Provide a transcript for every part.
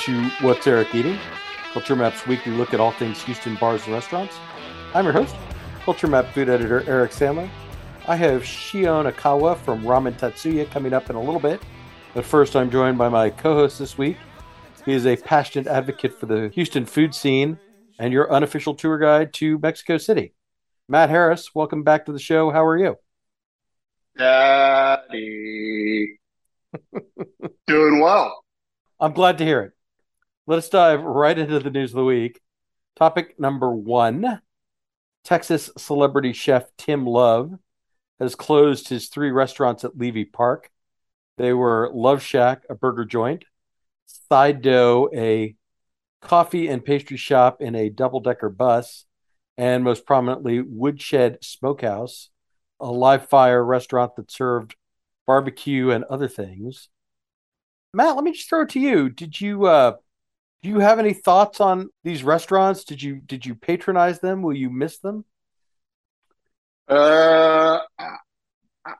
To What's Eric Eating, Culture Map's weekly look at all things Houston bars and restaurants. I'm your host, Culture Map food editor Eric Sandler. I have Shion Aikawa from Ramen Tatsu-Ya coming up in a little bit, but first I'm joined by my co-host this week. He is a passionate advocate for the Houston food scene and your unofficial tour guide to Mexico City. Matt Harris, welcome back to the show. How are you? Daddy. Doing well. I'm glad to hear it. Let us dive right into the news of the week. Topic number one Texas celebrity chef Tim Love has closed his three restaurants at Levy Park. They were Love Shack, a burger joint, Side Dough, a coffee and pastry shop in a double decker bus, and most prominently, Woodshed Smokehouse, a live fire restaurant that served barbecue and other things. Matt, let me just throw it to you. Did you uh do you have any thoughts on these restaurants? Did you did you patronize them? Will you miss them? Uh,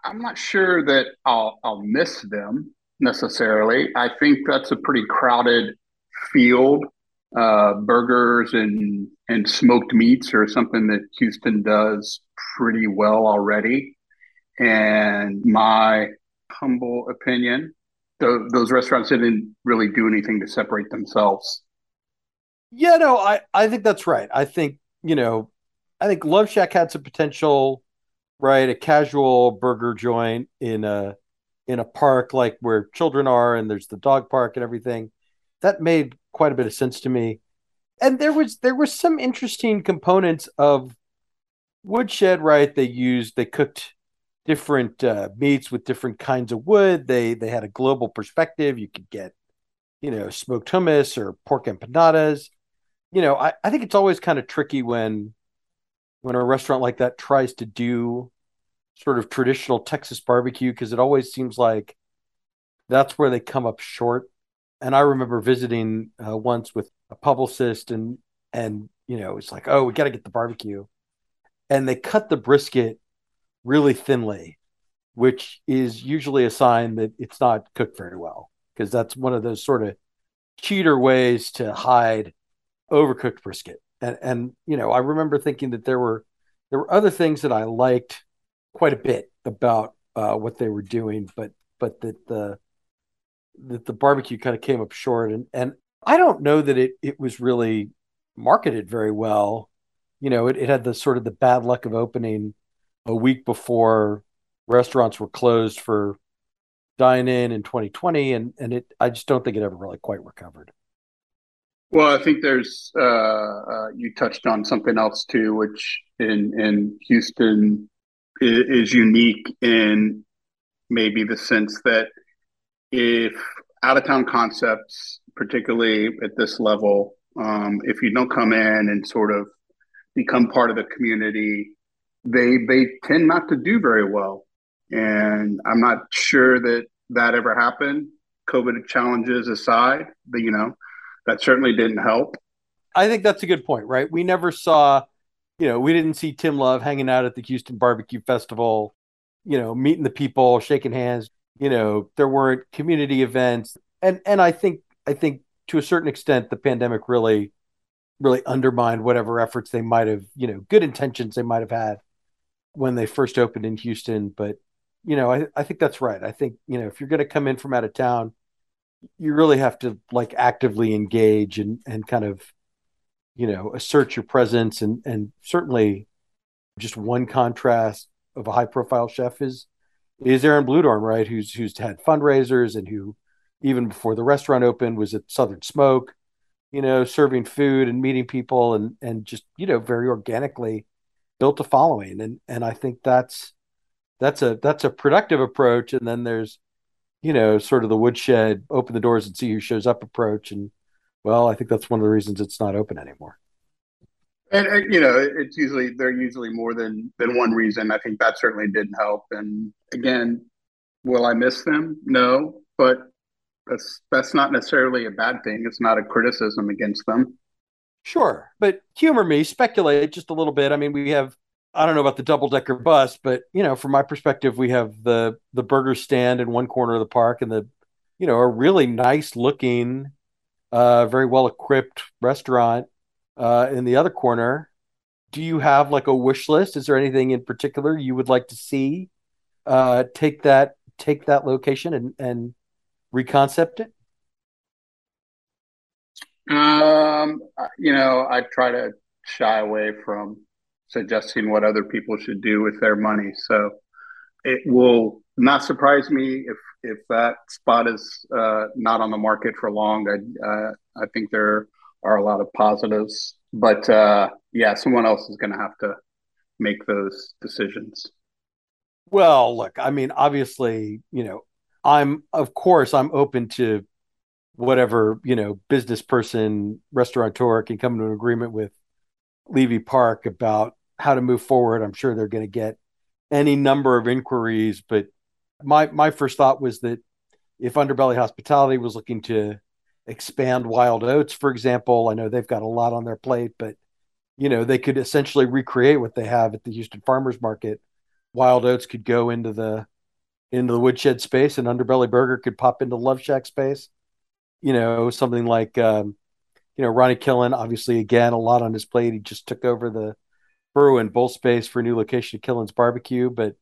I'm not sure that I'll I'll miss them necessarily. I think that's a pretty crowded field. Uh, burgers and and smoked meats are something that Houston does pretty well already. And my humble opinion the, those restaurants didn't really do anything to separate themselves. Yeah, no, I, I think that's right. I think, you know, I think Love Shack had some potential, right? A casual burger joint in a in a park like where children are and there's the dog park and everything. That made quite a bit of sense to me. And there was there were some interesting components of Woodshed, right? They used they cooked different uh, meats with different kinds of wood. They they had a global perspective. You could get, you know, smoked hummus or pork empanadas. You know, I, I think it's always kind of tricky when when a restaurant like that tries to do sort of traditional Texas barbecue because it always seems like that's where they come up short. And I remember visiting uh, once with a publicist and and you know it's like oh we got to get the barbecue, and they cut the brisket really thinly, which is usually a sign that it's not cooked very well because that's one of those sort of cheater ways to hide overcooked brisket. And and you know, I remember thinking that there were there were other things that I liked quite a bit about uh, what they were doing, but but that the that the barbecue kind of came up short and and I don't know that it it was really marketed very well. You know, it, it had the sort of the bad luck of opening a week before restaurants were closed for dine in in 2020 and and it I just don't think it ever really quite recovered. Well, I think there's uh, uh, you touched on something else too, which in in Houston is, is unique in maybe the sense that if out of town concepts, particularly at this level, um, if you don't come in and sort of become part of the community they they tend not to do very well. And I'm not sure that that ever happened. COVID challenges aside, but you know, that certainly didn't help. I think that's a good point, right? We never saw, you know, we didn't see Tim Love hanging out at the Houston Barbecue Festival, you know, meeting the people, shaking hands. You know, there weren't community events, and and I think I think to a certain extent the pandemic really really undermined whatever efforts they might have, you know, good intentions they might have had when they first opened in Houston. But you know, I, I think that's right. I think you know if you're going to come in from out of town, you really have to like actively engage and and kind of you know assert your presence and and certainly just one contrast of a high profile chef is is Aaron Bludorn, right? Who's who's had fundraisers and who even before the restaurant opened was at Southern Smoke, you know, serving food and meeting people and and just you know very organically built a following. And and I think that's that's a that's a productive approach. And then there's you know sort of the woodshed open the doors and see who shows up approach. And well I think that's one of the reasons it's not open anymore. And, you know it's usually they're usually more than than one reason. I think that certainly didn't help. And again will I miss them? No but that's that's not necessarily a bad thing. It's not a criticism against them Sure, but humor me, speculate just a little bit. I mean, we have I don't know about the double decker bus, but you know, from my perspective, we have the the burger stand in one corner of the park and the you know a really nice looking uh, very well equipped restaurant uh, in the other corner. Do you have like a wish list? Is there anything in particular you would like to see uh, take that take that location and and reconcept it? Um, you know, I try to shy away from suggesting what other people should do with their money. So it will not surprise me if if that spot is uh, not on the market for long. I uh, I think there are a lot of positives, but uh, yeah, someone else is going to have to make those decisions. Well, look, I mean, obviously, you know, I'm of course I'm open to whatever you know business person restaurateur can come to an agreement with Levy Park about how to move forward. I'm sure they're going to get any number of inquiries, but my my first thought was that if Underbelly Hospitality was looking to expand Wild Oats, for example, I know they've got a lot on their plate, but you know they could essentially recreate what they have at the Houston Farmers Market. Wild Oats could go into the into the woodshed space, and Underbelly Burger could pop into Love Shack space. You know, something like um, you know Ronnie Killen. Obviously, again, a lot on his plate. He just took over the Burro and Bull space for a new location of Killen's Barbecue, but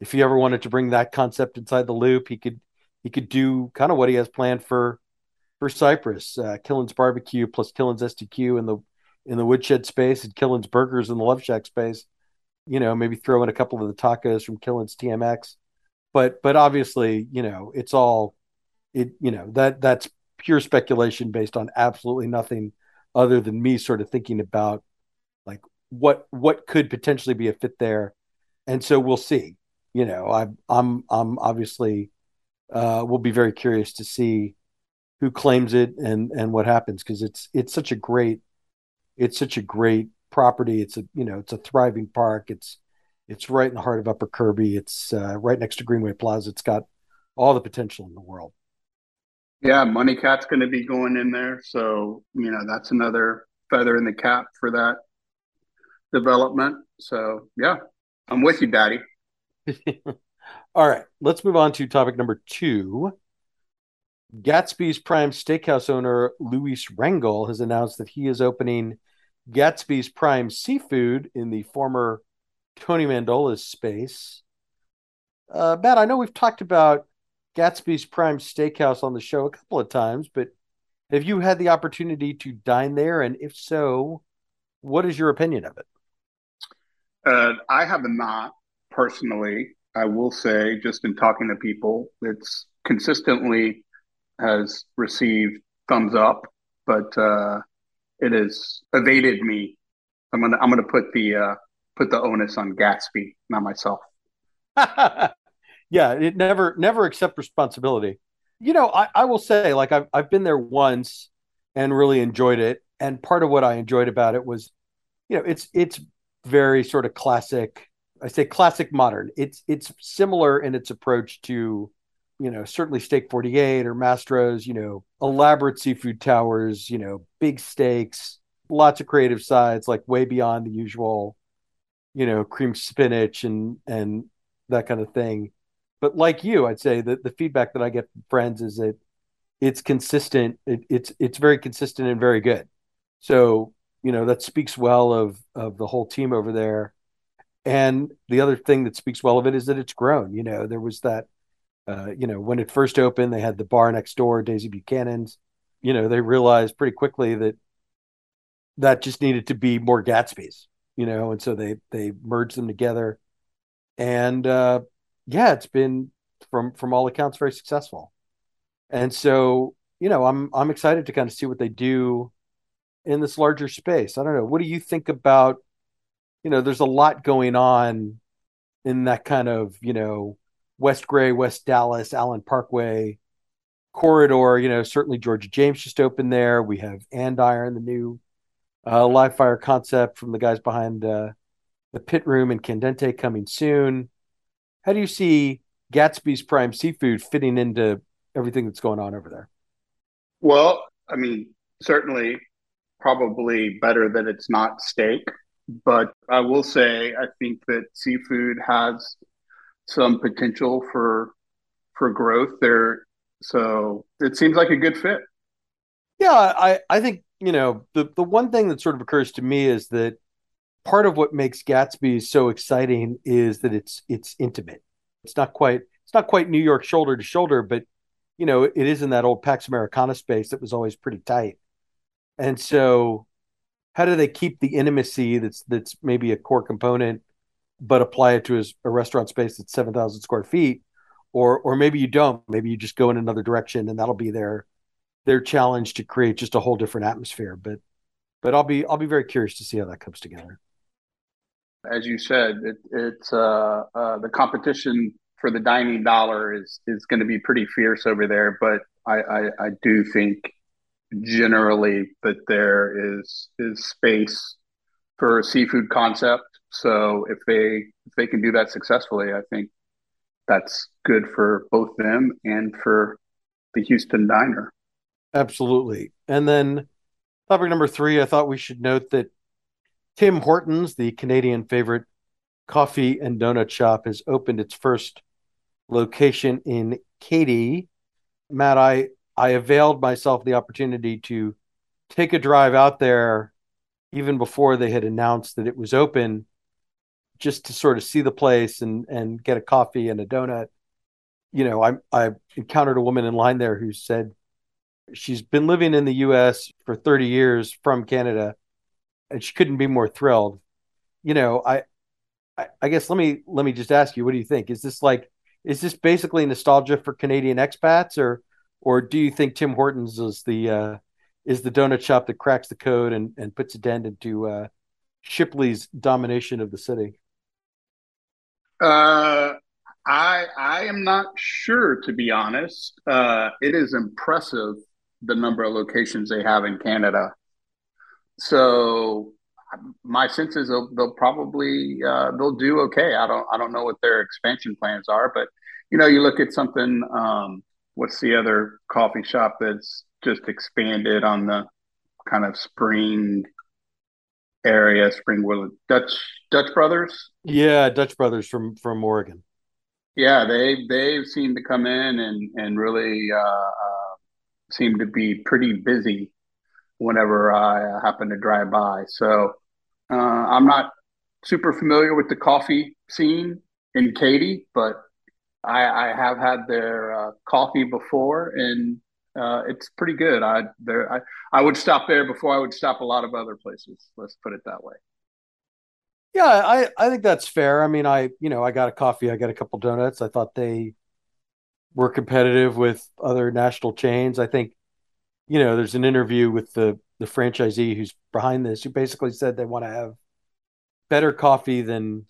if he ever wanted to bring that concept inside the loop, he could he could do kind of what he has planned for for Cypress, uh, Killen's Barbecue plus Killen's STQ in the in the woodshed space and Killen's Burgers in the Love Shack space. You know, maybe throw in a couple of the tacos from Killen's TMX, but but obviously, you know, it's all it. You know that that's pure speculation based on absolutely nothing other than me sort of thinking about like what what could potentially be a fit there, and so we'll see you know, I, I'm I'm obviously uh, will be very curious to see who claims it and and what happens because it's it's such a great it's such a great property. It's a you know it's a thriving park. It's it's right in the heart of Upper Kirby. It's uh, right next to Greenway Plaza. It's got all the potential in the world. Yeah, Money Cat's going to be going in there, so you know that's another feather in the cap for that development. So yeah, I'm with you, Daddy. All right, let's move on to topic number two. Gatsby's Prime Steakhouse owner Luis Rangel has announced that he is opening Gatsby's Prime Seafood in the former Tony Mandola's space. Uh, Matt, I know we've talked about Gatsby's Prime Steakhouse on the show a couple of times, but have you had the opportunity to dine there? And if so, what is your opinion of it? Uh, I have not personally, I will say, just in talking to people, it's consistently has received thumbs up, but uh, it has evaded me. I'm gonna I'm gonna put the uh, put the onus on Gatsby, not myself. yeah, it never never accept responsibility. You know, I, I will say, like I've I've been there once and really enjoyed it. And part of what I enjoyed about it was, you know, it's it's very sort of classic I say classic modern. It's it's similar in its approach to, you know, certainly Steak 48 or Mastro's, you know, elaborate seafood towers, you know, big steaks, lots of creative sides, like way beyond the usual, you know, cream spinach and and that kind of thing. But like you, I'd say that the feedback that I get from friends is that it's consistent. It, it's it's very consistent and very good. So you know that speaks well of of the whole team over there and the other thing that speaks well of it is that it's grown. You know, there was that, uh, you know, when it first opened, they had the bar next door, Daisy Buchanan's. You know, they realized pretty quickly that that just needed to be more Gatsby's. You know, and so they they merged them together, and uh, yeah, it's been from from all accounts very successful. And so, you know, I'm I'm excited to kind of see what they do in this larger space. I don't know. What do you think about you know, there's a lot going on in that kind of, you know, West Gray, West Dallas, Allen Parkway corridor. You know, certainly Georgia James just opened there. We have Andiron, the new uh, live fire concept from the guys behind uh, the pit room and Candente coming soon. How do you see Gatsby's Prime Seafood fitting into everything that's going on over there? Well, I mean, certainly probably better that it's not steak but I will say I think that seafood has some potential for for growth there. So it seems like a good fit. Yeah, I, I think, you know, the, the one thing that sort of occurs to me is that part of what makes Gatsby so exciting is that it's it's intimate. It's not quite it's not quite New York shoulder to shoulder, but you know, it is in that old Pax Americana space that was always pretty tight. And so how do they keep the intimacy that's that's maybe a core component, but apply it to a, a restaurant space that's seven thousand square feet, or or maybe you don't. Maybe you just go in another direction, and that'll be their their challenge to create just a whole different atmosphere. But but I'll be I'll be very curious to see how that comes together. As you said, it, it's uh, uh, the competition for the dining dollar is is going to be pretty fierce over there. But I, I, I do think generally that there is is space for a seafood concept. So if they if they can do that successfully, I think that's good for both them and for the Houston diner. Absolutely. And then topic number three, I thought we should note that Tim Hortons, the Canadian favorite coffee and donut shop, has opened its first location in Katy. Matt, I I availed myself the opportunity to take a drive out there even before they had announced that it was open just to sort of see the place and and get a coffee and a donut you know i i encountered a woman in line there who said she's been living in the US for 30 years from Canada and she couldn't be more thrilled you know i I, I guess let me let me just ask you what do you think is this like is this basically nostalgia for Canadian expats or or do you think Tim Hortons is the uh, is the donut shop that cracks the code and, and puts a dent into uh, Shipley's domination of the city? Uh, I I am not sure to be honest. Uh, it is impressive the number of locations they have in Canada. So my sense is they'll, they'll probably uh, they'll do okay. I don't I don't know what their expansion plans are, but you know you look at something. Um, what's the other coffee shop that's just expanded on the kind of spring area, Springwood Dutch Dutch Brothers? Yeah, Dutch Brothers from from Oregon. Yeah, they they've seemed to come in and and really uh, uh, seem to be pretty busy whenever I happen to drive by. So uh, I'm not super familiar with the coffee scene in Katy, but I, I have had their uh, coffee before, and uh, it's pretty good. I there I, I would stop there before I would stop a lot of other places. Let's put it that way. Yeah, I I think that's fair. I mean, I you know I got a coffee, I got a couple donuts. I thought they were competitive with other national chains. I think you know there's an interview with the the franchisee who's behind this who basically said they want to have better coffee than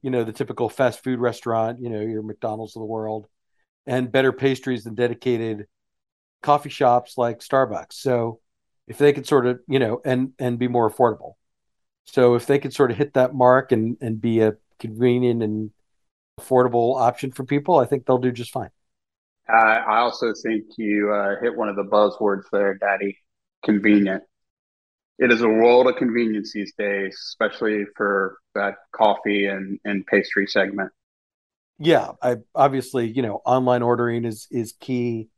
you know the typical fast food restaurant you know your mcdonald's of the world and better pastries than dedicated coffee shops like starbucks. So if they could sort of you know and and be more affordable. So if they could sort of hit that mark and and be a convenient and affordable option for people i think they'll do just fine uh, i also think you uh, hit one of the buzzwords there daddy convenient it is a world of convenience these days, especially for that coffee and, and pastry segment. Yeah, I obviously, you know, online ordering is is key,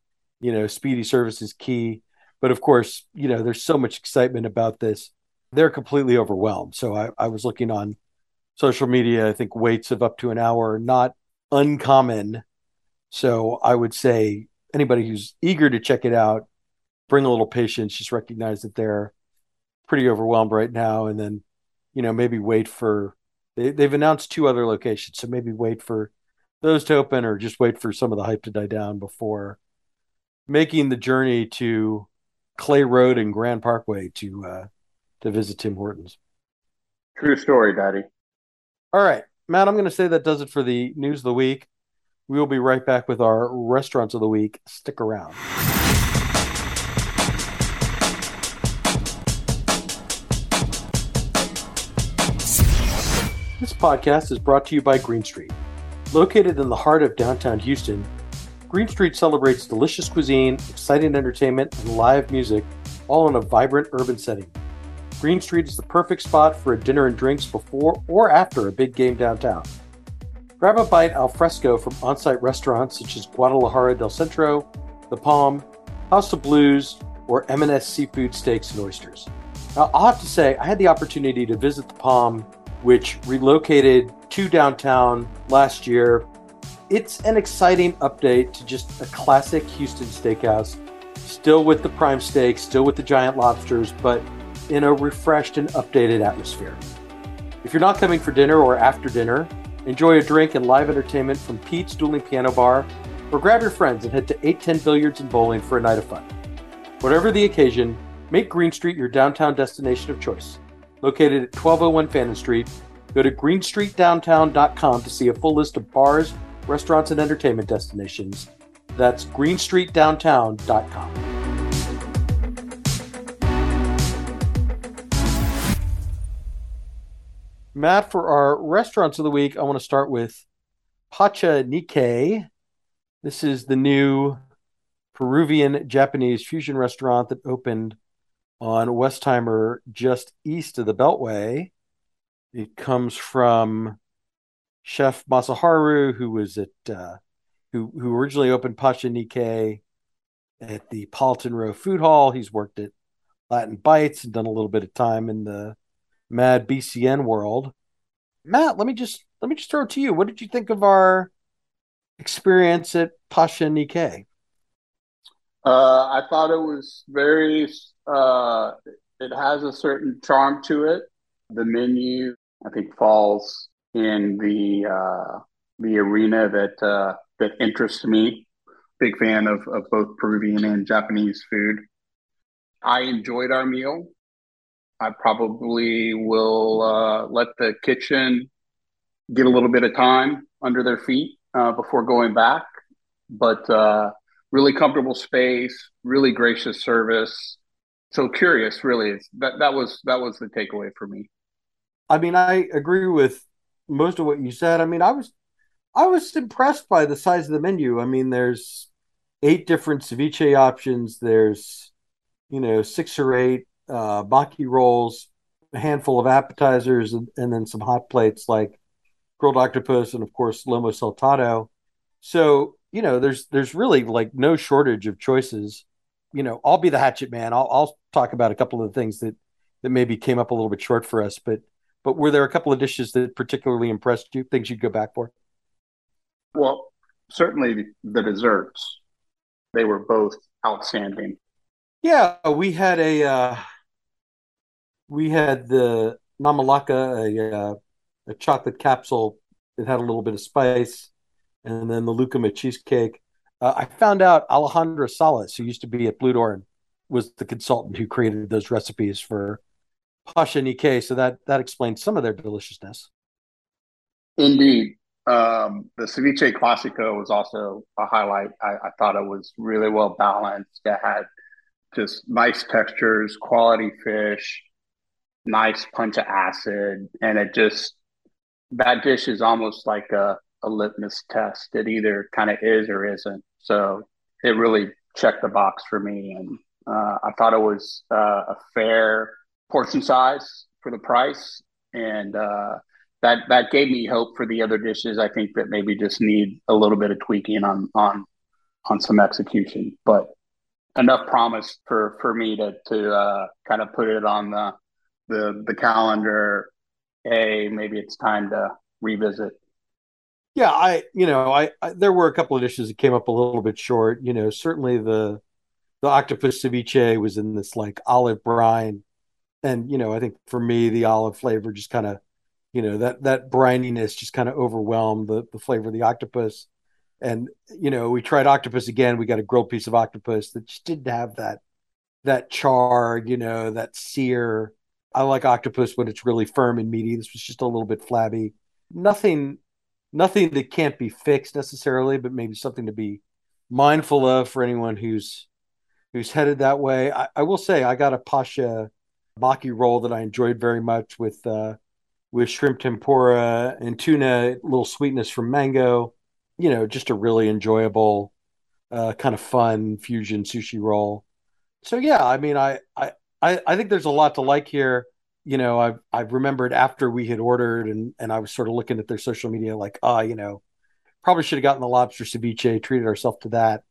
you know, speedy service is key. But of course, you know, there's so much excitement about this. They're completely overwhelmed. So I, I was looking on social media, I think waits of up to an hour, not uncommon. So I would say anybody who's eager to check it out, bring a little patience, just recognize that they're pretty overwhelmed right now. And then, you know, maybe wait for they, they've announced two other locations, so maybe wait for those to open or just wait for some of the hype to die down before making the journey to Clay Road and Grand Parkway to uh, to visit Tim Hortons. True story, Daddy. All right, Matt. I'm going to say that does it for the news of the week. We will be right back with our restaurants of the week. Stick around. This podcast is brought to you by Green Street. Located in the heart of downtown Houston, Green Street celebrates delicious cuisine, exciting entertainment, and live music, all in a vibrant urban setting. Green Street is the perfect spot for a dinner and drinks before or after a big game downtown. Grab a bite al fresco from on site restaurants such as Guadalajara del Centro, The Palm, House of Blues, or M&S Seafood Steaks and Oysters. Now, I'll have to say, I had the opportunity to visit the Palm, which relocated to downtown last year. It's an exciting update to just a classic Houston steakhouse, still with the prime steaks, still with the giant lobsters, but in a refreshed and updated atmosphere. If you're not coming for dinner or after dinner, enjoy a drink and live entertainment from Pete's Dueling Piano Bar, or grab your friends and head to 810 Billiards and Bowling for a night of fun. Whatever the occasion, make Green Street your downtown destination of choice. Located at 1201 Fannin Street, go to greenstreetdowntown.com to see a full list of bars, restaurants, and entertainment destinations. That's greenstreetdowntown.com. Matt, for our restaurants of the week, I want to start with Pacha Nikkei. This is the new Peruvian Japanese fusion restaurant that opened on Westheimer just east of the Beltway. It comes from Chef Masaharu, who was at uh, who who originally opened Pacha Nikkei at the Politan Row Food Hall. He's worked at Latin Bites and done a little bit of time in the Mad BCN world. Matt, let me just let me just throw it to you. What did you think of our experience at Pacha Nikkei? Uh, I thought it was very. Uh, it has a certain charm to it. The menu, I think, falls in the uh, the arena that uh, that interests me. Big fan of, of both Peruvian and Japanese food. I enjoyed our meal. I probably will uh, let the kitchen get a little bit of time under their feet uh, before going back. But uh, really comfortable space, really gracious service. So curious, really. that that was that was the takeaway for me. I mean, I agree with most of what you said. I mean, I was I was impressed by the size of the menu. I mean, there's eight different ceviche options. There's you know six or eight uh, maki rolls, a handful of appetizers, and, and, then some hot plates like grilled octopus and of course lomo saltado. So you know, there's there's really like no shortage of choices. You know, I'll be the hatchet man. I'll I'll talk about a couple of the things that that maybe came up a little bit short for us, but but were there a couple of dishes that particularly impressed you? Things you'd go back for? Well, certainly the desserts. They were both outstanding. Yeah, we had a uh, we had the namalaka, a, uh, a chocolate capsule that had a little bit of spice, and then the Lucuma cheesecake. Uh, I found out Alejandra Salas, who used to be at Bludorn, was the consultant who created those recipes for Pacha Nikkei. So that that explains some of their deliciousness. Indeed. Um, the ceviche classico was also a highlight. I, I, thought it was really well balanced. It had just nice textures, quality fish, nice punch of acid, and it just that dish is almost like a, a litmus test. It either kind of is or isn't. So it really checked the box for me, and uh, I thought it was uh, a fair portion size for the price, and uh, that that gave me hope for the other dishes. I think that maybe just need a little bit of tweaking on on on some execution, but enough promise for for me to to uh, kind of put it on the the the calendar, hey, maybe it's time to revisit. Yeah, I you know I, I, there were a couple of dishes that came up a little bit short. You know, certainly the the octopus ceviche was in this like olive brine, and you know I think for me the olive flavor just kind of you know that that brininess just kind of overwhelmed the the flavor of the octopus. And you know we tried octopus again. We got a grilled piece of octopus that just didn't have that that char, you know, that sear I like octopus when it's really firm and meaty. This was just a little bit flabby. Nothing, nothing that can't be fixed necessarily, but maybe something to be mindful of for anyone who's who's headed that way. I, I will say I got a Pacha maki roll that I enjoyed very much with uh, with shrimp tempura and tuna, a little sweetness from mango. You know, just a really enjoyable, uh, kind of fun fusion sushi roll. So yeah, I mean, I I I, I think there's a lot to like here. You know, I've I've remembered after we had ordered and and I was sort of looking at their social media like, ah, you know, probably should have gotten the lobster ceviche, treated ourselves to that.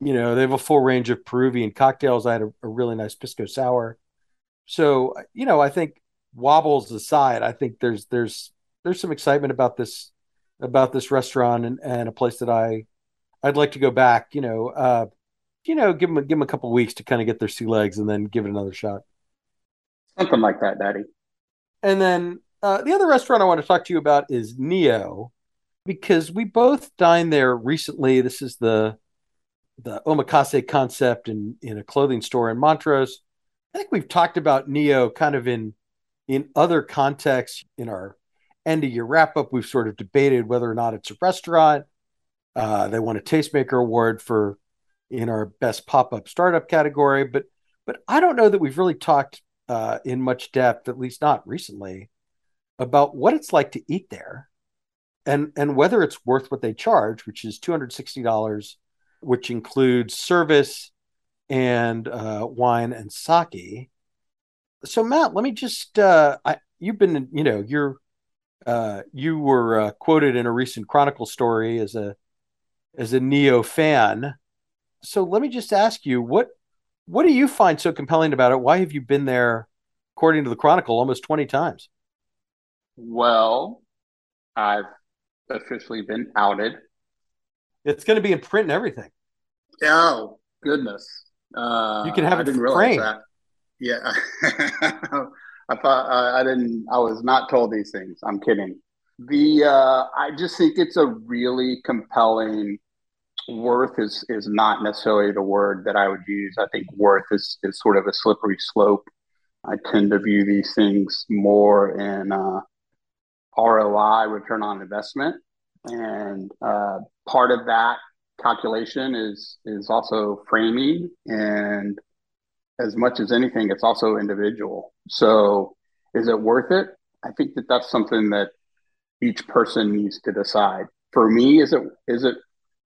You know, they have a full range of Peruvian cocktails. I had a, a really nice pisco sour. So, you know, I think wobbles aside, I think there's there's there's some excitement about this about this restaurant and, and a place that I I'd like to go back. You know, uh, you know, give them give them a couple weeks to kind of get their sea legs and then give it another shot. Something like that, Daddy. And then uh, the other restaurant I want to talk to you about is Neo, because we both dined there recently. This is the the omakase concept in in a clothing store in Montrose. I think we've talked about Neo kind of in in other contexts in our end of year wrap up. We've sort of debated whether or not it's a restaurant. Uh, they won a tastemaker award for in our best pop up startup category, but but I don't know that we've really talked uh, in much depth, at least not recently, about what it's like to eat there, and and whether it's worth what they charge, which is two hundred sixty dollars, which includes service and uh, wine and sake. So Matt, let me just uh, I, you've been you know you're uh, you were uh, quoted in a recent Chronicle story as a as a Neo fan. So let me just ask you what what do you find so compelling about it? Why have you been there, according to the Chronicle, almost twenty times? Well, I've officially been outed. It's going to be in print and everything. Oh goodness! Uh, you can have it framed. Yeah, I thought I, I didn't. I was not told these things. I'm kidding. The uh, I just think it's a really compelling. Worth is is not necessarily the word that I would use. I think worth is is sort of a slippery slope. I tend to view these things more in uh, ROI, return on investment, and uh, part of that calculation is is also framing. And as much as anything it's also individual. So is it worth it? I think that that's something that each person needs to decide. For me is it is it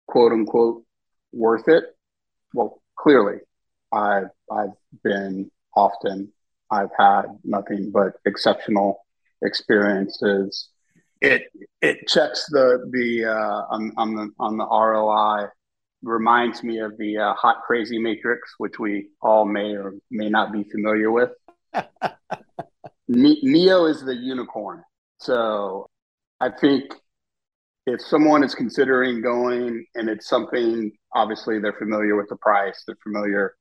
quote unquote worth it well clearly i've i've been often i've had nothing but exceptional experiences it it checks the the uh, on, on the on the ROI. Reminds me of the uh, hot crazy matrix, which we all may or may not be familiar with. Neo is the unicorn, so I think if someone is considering going and it's something, obviously they're familiar with the price, they're familiar.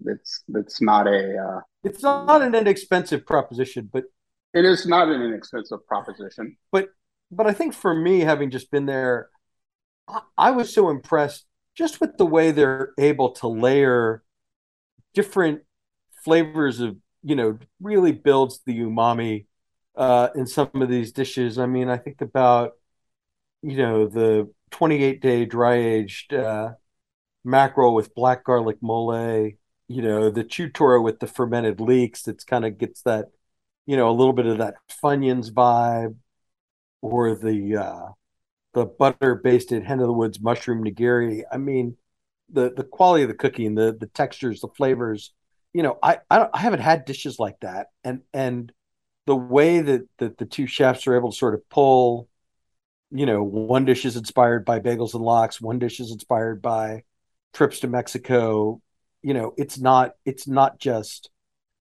that's that's not a. Uh, it's not an inexpensive proposition, but it is not an inexpensive proposition. But but I think for me, having just been there, I, I was so impressed just with the way they're able to layer different flavors of you know really builds the umami uh, in some of these dishes. I mean, I think about you know the 28 day dry aged uh, mackerel with black garlic mole. You know the chutora with the fermented leeks. it's kind of gets that you know a little bit of that funyuns vibe or the uh, the butter basted hen of the woods mushroom nigiri. I mean, the the quality of the cooking, the the textures, the flavors. You know, I I, I haven't had dishes like that, and and the way that that the two chefs are able to sort of pull, you know, one dish is inspired by bagels and lox, one dish is inspired by trips to Mexico. You know, it's not it's not just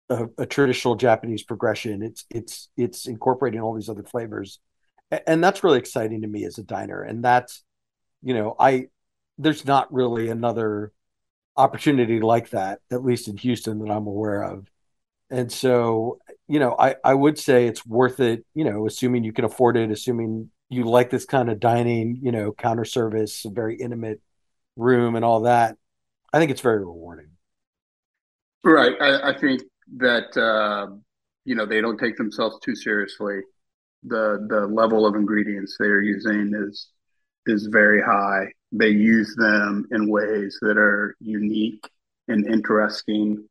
a, a traditional Japanese progression. It's it's it's incorporating all these other flavors and that's really exciting to me as a diner and that's you know i there's not really another opportunity like that at least in houston that i'm aware of and so you know i i would say it's worth it you know assuming you can afford it assuming you like this kind of dining you know counter service very intimate room and all that i think it's very rewarding right i, I think that uh, you know they don't take themselves too seriously the the level of ingredients they're using is is very high. They use them in ways that are unique and interesting,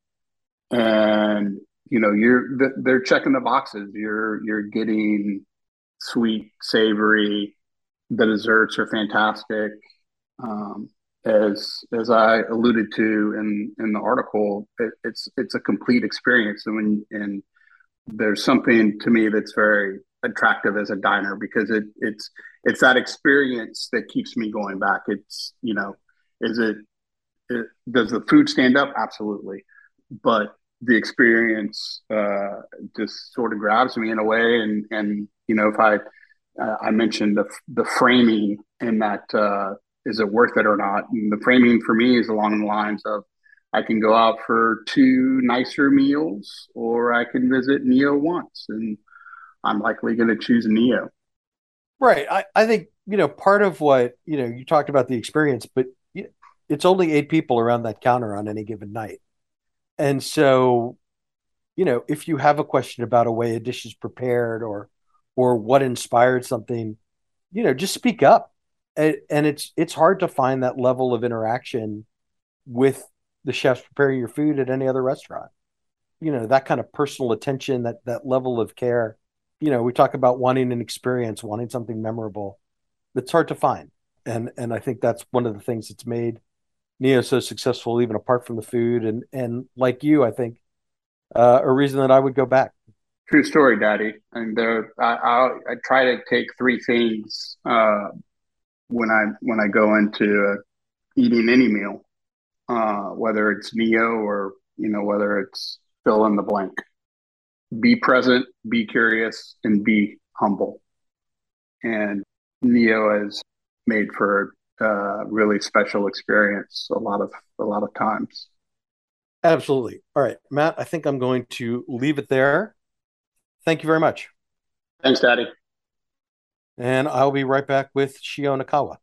and you know you're they're checking the boxes. You're you're getting sweet, savory. The desserts are fantastic. Um, as as I alluded to in in the article, it, it's it's a complete experience, and when and there's something to me that's very attractive as a diner because it it's it's that experience that keeps me going back. It's you know, is it it, does the food stand up? Absolutely, but the experience uh, just sort of grabs me in a way, and and you know if I uh, I mentioned the the framing in that uh, is it worth it or not, and the framing for me is along the lines of I can go out for two nicer meals, or I can visit Neo once, and I'm likely going to choose Neo. Right. I, I think, you know, part of what, you know, you talked about the experience, but it's only eight people around that counter on any given night. And so, you know, if you have a question about a way a dish is prepared or, or what inspired something, you know, just speak up. And, and it's, it's hard to find that level of interaction with the chefs preparing your food at any other restaurant. You know, that kind of personal attention, that, that level of care you know, we talk about wanting an experience, wanting something memorable. It's hard to find, and and I think that's one of the things that's made Neo so successful, even apart from the food. And and like you, I think uh, a reason that I would go back. True story, Daddy. And there, I, I, I try to take three things uh, when I when I go into uh, eating any meal, uh, whether it's Neo or you know whether it's fill in the blank be present, be curious, and be humble. And Neo has made for a really special experience a lot of a lot of times. Absolutely. All right, Matt, I think I'm going to leave it there. Thank you very much. Thanks, Daddy. And I'll be right back with Shion Aikawa.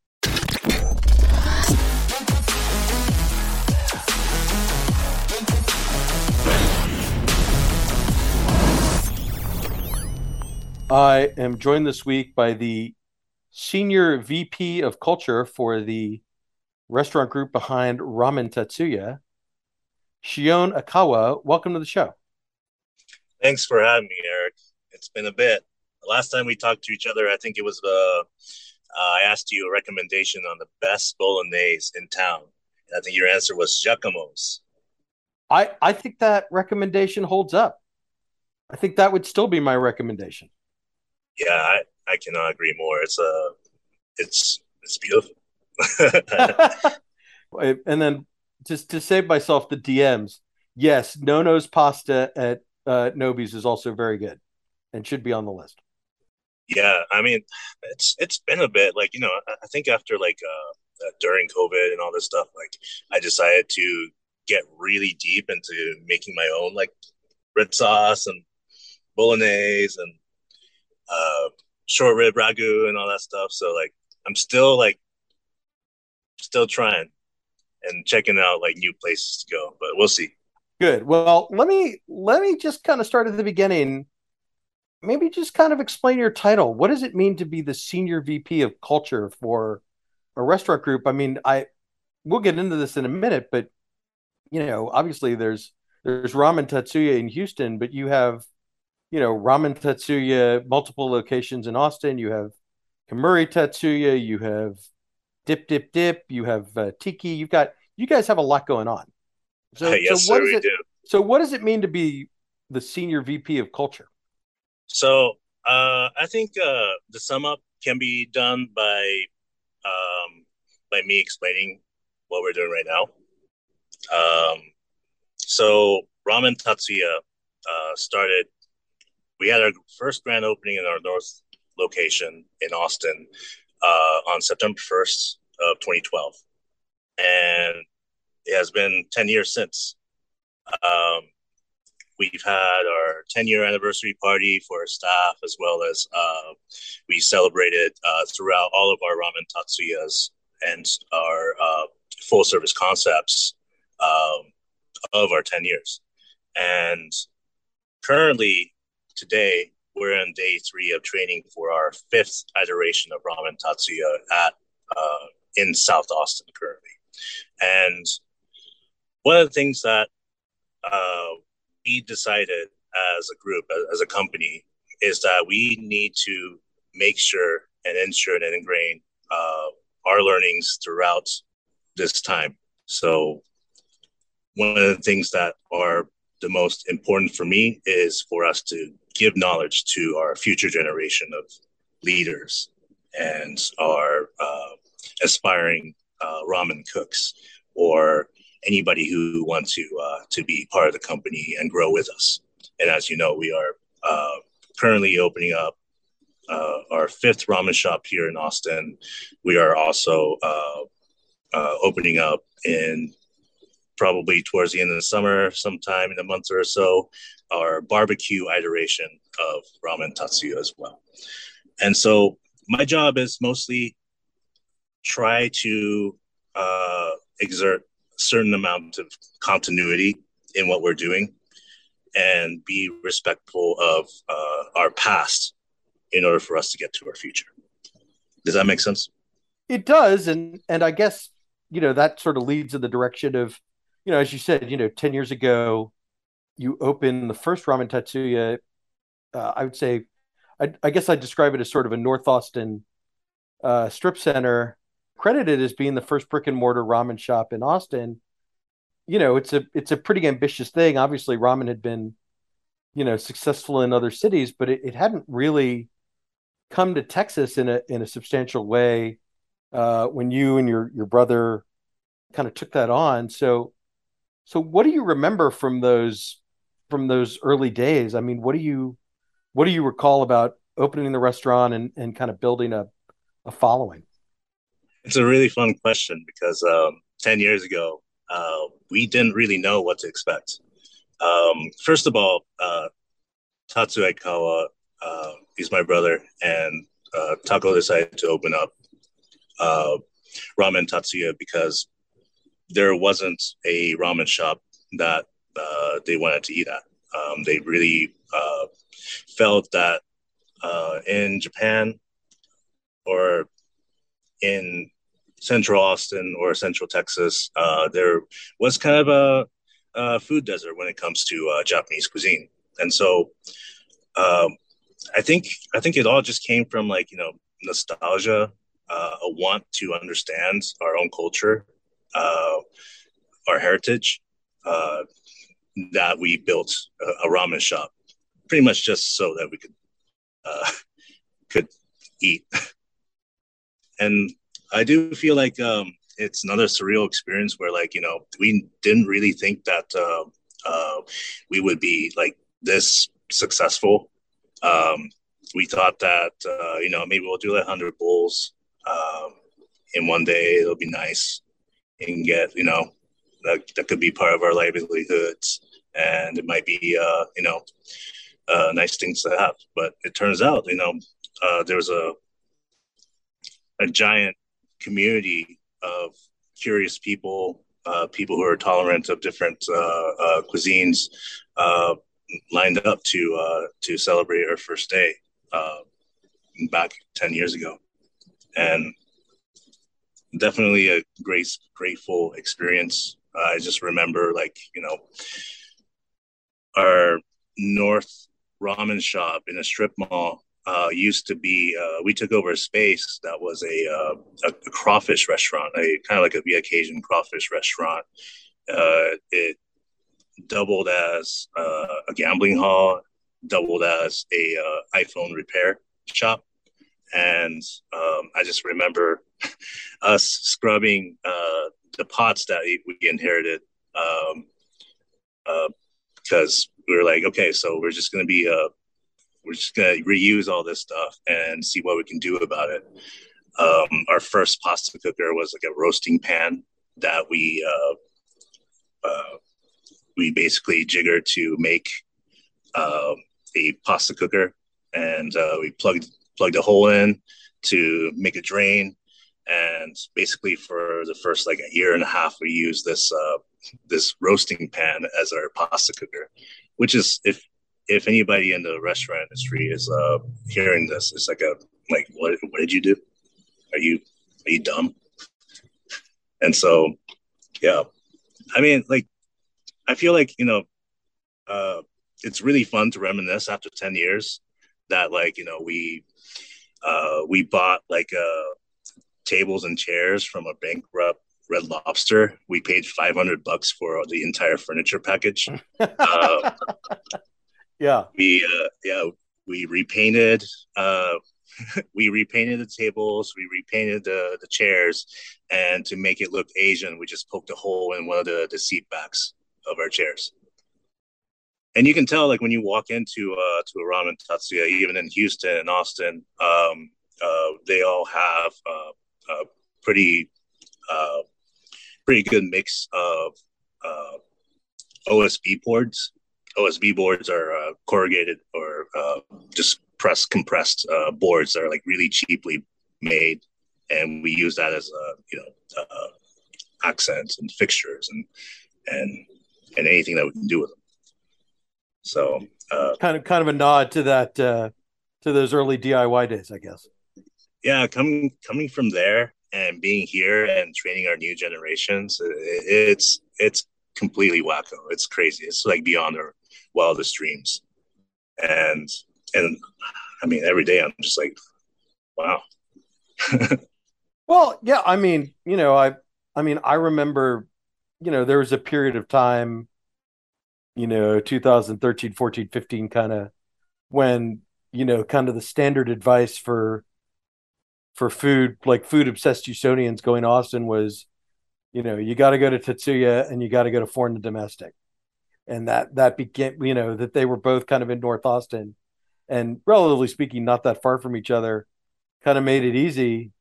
I am joined this week by the senior VP of culture for the restaurant group behind Ramen Tatsu-Ya, Shion Aikawa. Welcome to the show. Thanks for having me, Eric. It's been a bit. The last time we talked to each other, I think it was uh, uh, I asked you a recommendation on the best bolognese in town. And I think your answer was Giacomo's. I, I think that recommendation holds up. I think that would still be my recommendation yeah, I, I cannot agree more. It's a, uh, it's it's beautiful. and then just to save myself the DMs, yes, Nono's pasta at uh, Nobie's is also very good and should be on the list. Yeah, I mean, it's it's been a bit like you know I think after like uh, uh, during COVID and all this stuff, like I decided to get really deep into making my own like red sauce and bolognese and uh, short rib ragu and all that stuff. So like I'm still like still trying and checking out like new places to go, but we'll see. Good. Well, let me let me just kind of start at the beginning. Maybe just kind of explain your title. What does it mean to be the senior VP of culture for a restaurant group? I mean, I we'll get into this in a minute, but you know, obviously there's there's Ramen Tatsu-Ya in Houston, but you have you know, Ramen Tatsu-Ya, multiple locations in Austin. You have Kemuri Tatsu-Ya. You have Dip Dip Dip. You have uh, Tiki. You've got you guys have a lot going on. So, uh, yes, so what sir, we it, do. So, what does it mean to be the senior VP of culture? So, uh, I think uh, the sum up can be done by um, by me explaining what we're doing right now. Um, so, Ramen Tatsu-Ya uh, started we had our first grand opening in our north location in Austin uh, on September 1st of 2012. And it has been 10 years since. Um, we've had our 10 year anniversary party for our staff, as well as uh, we celebrated uh, throughout all of our ramen tatsuyas and our uh, full service concepts um, of our 10 years. And currently, today we're on day three of training for our fifth iteration of Ramen Tatsu-Ya at uh, in South Austin currently. And one of the things that uh, we decided as a group, as a company, is that we need to make sure and ensure and ingrain uh, our learnings throughout this time. So one of the things that are the most important for me is for us to give knowledge to our future generation of leaders and our uh, aspiring uh, ramen cooks or anybody who wants to uh, to be part of the company and grow with us. And as you know, we are uh, currently opening up uh, our fifth ramen shop here in Austin. We are also uh, opening up in probably towards the end of the summer, sometime in a month or so, our barbecue iteration of Ramen Tatsu-Ya as well. And so my job is mostly try to uh, exert a certain amount of continuity in what we're doing and be respectful of uh, our past in order for us to get to our future. Does that make sense? It does, and and I guess you know that sort of leads in the direction of, you know, as you said, you know, ten years ago, you opened the first Ramen Tatsu-Ya. Uh, I would say, I, I guess I describe it as sort of a North Austin uh, strip center, credited as being the first brick and mortar ramen shop in Austin. You know, it's a it's a pretty ambitious thing. Obviously, ramen had been, you know, successful in other cities, but it, it hadn't really come to Texas in a in a substantial way uh, when you and your your brother kind of took that on. So, so what do you remember from those from those early days? I mean, what do you what do you recall about opening the restaurant and and kind of building a a following? It's a really fun question because um, ten years ago uh, we didn't really know what to expect. Um, first of all, uh, Tatsu Aikawa uh, he's my brother, and uh, Tako decided to open up uh, Ramen Tatsu-Ya because there wasn't a ramen shop that uh, they wanted to eat at. Um, they really uh, felt that uh, in Japan or in Central Austin or Central Texas, uh, there was kind of a, a, food desert when it comes to uh, Japanese cuisine, and so um, I think I think it all just came from like you know nostalgia, uh, a want to understand our own culture, uh, our heritage. Uh, that we built a, a, ramen shop, pretty much just so that we could uh, could eat. and I do feel like um, it's another surreal experience where like you know we didn't really think that uh, uh, we would be like this successful um, we thought that uh, you know maybe we'll do like hundred bulls um, in one day. It'll be nice and get you know that that could be part of our livelihoods, and it might be uh, you know uh, nice things to have. But it turns out you know uh, there was a a giant community of curious people, uh, people who are tolerant of different uh, uh, cuisines, lined up to to celebrate our first day back ten years ago, and definitely a great grateful experience. Uh, I just remember like you know our North Ramen shop in a strip mall uh, used to be uh, we took over a space that was a, uh, a, a crawfish restaurant, a kind of like a, a Cajun crawfish restaurant. Uh, it doubled as uh, a gambling hall, doubled as a iPhone repair shop, and um, I just remember us scrubbing uh, the pots that we inherited because um, uh, we were like, okay, so we're just gonna be uh, we're just gonna reuse all this stuff and see what we can do about it. Um, our first pasta cooker was like a roasting pan that we uh, uh, we basically jiggered to make uh, a pasta cooker, and uh, we plugged plugged a hole in to make a drain. And basically, for the first like a year and a half, we used this uh, this roasting pan as our pasta cooker, which is if if anybody in the restaurant industry is uh, hearing this, it's like a like what what did you do? Are you are you dumb? And so, yeah, I mean, like I feel like you know, uh, it's really fun to reminisce after ten years that like you know we uh, we bought like uh, tables and chairs from a bankrupt Red Lobster. We paid five hundred bucks for the entire furniture package. uh, yeah, we uh, yeah we repainted uh, we repainted the tables, we repainted the the chairs, and to make it look Asian, we just poked a hole in one of the the seat backs of our chairs. And you can tell, like when you walk into uh, to a Ramen Tatsu-Ya, even in Houston and Austin, um, uh, they all have uh, a pretty uh, pretty good mix of uh, OSB boards. OSB boards are uh, corrugated or just press compressed boards that are like really cheaply made, and we use that as a you know accents and fixtures and and and anything that we can do with them. So uh, kind of kind of a nod to that uh, to those early DIY days, I guess. Yeah, coming coming from there and being here and training our new generations, it's it's completely wacko. It's crazy. It's like beyond our wildest dreams. And and I mean, every day I'm just like, wow. well, yeah. I mean, you know, I I mean, I remember, you know, there was a period of time, you know, 2013, 14, 15, kind of when you know, kind of the standard advice for for food, like food obsessed Houstonians going to Austin was, you know, you got to go to Tatsu-Ya and you got to go to Foreign & Domestic. And that, that began, you know, that they were both kind of in North Austin and relatively speaking, not that far from each other, kind of made it easy.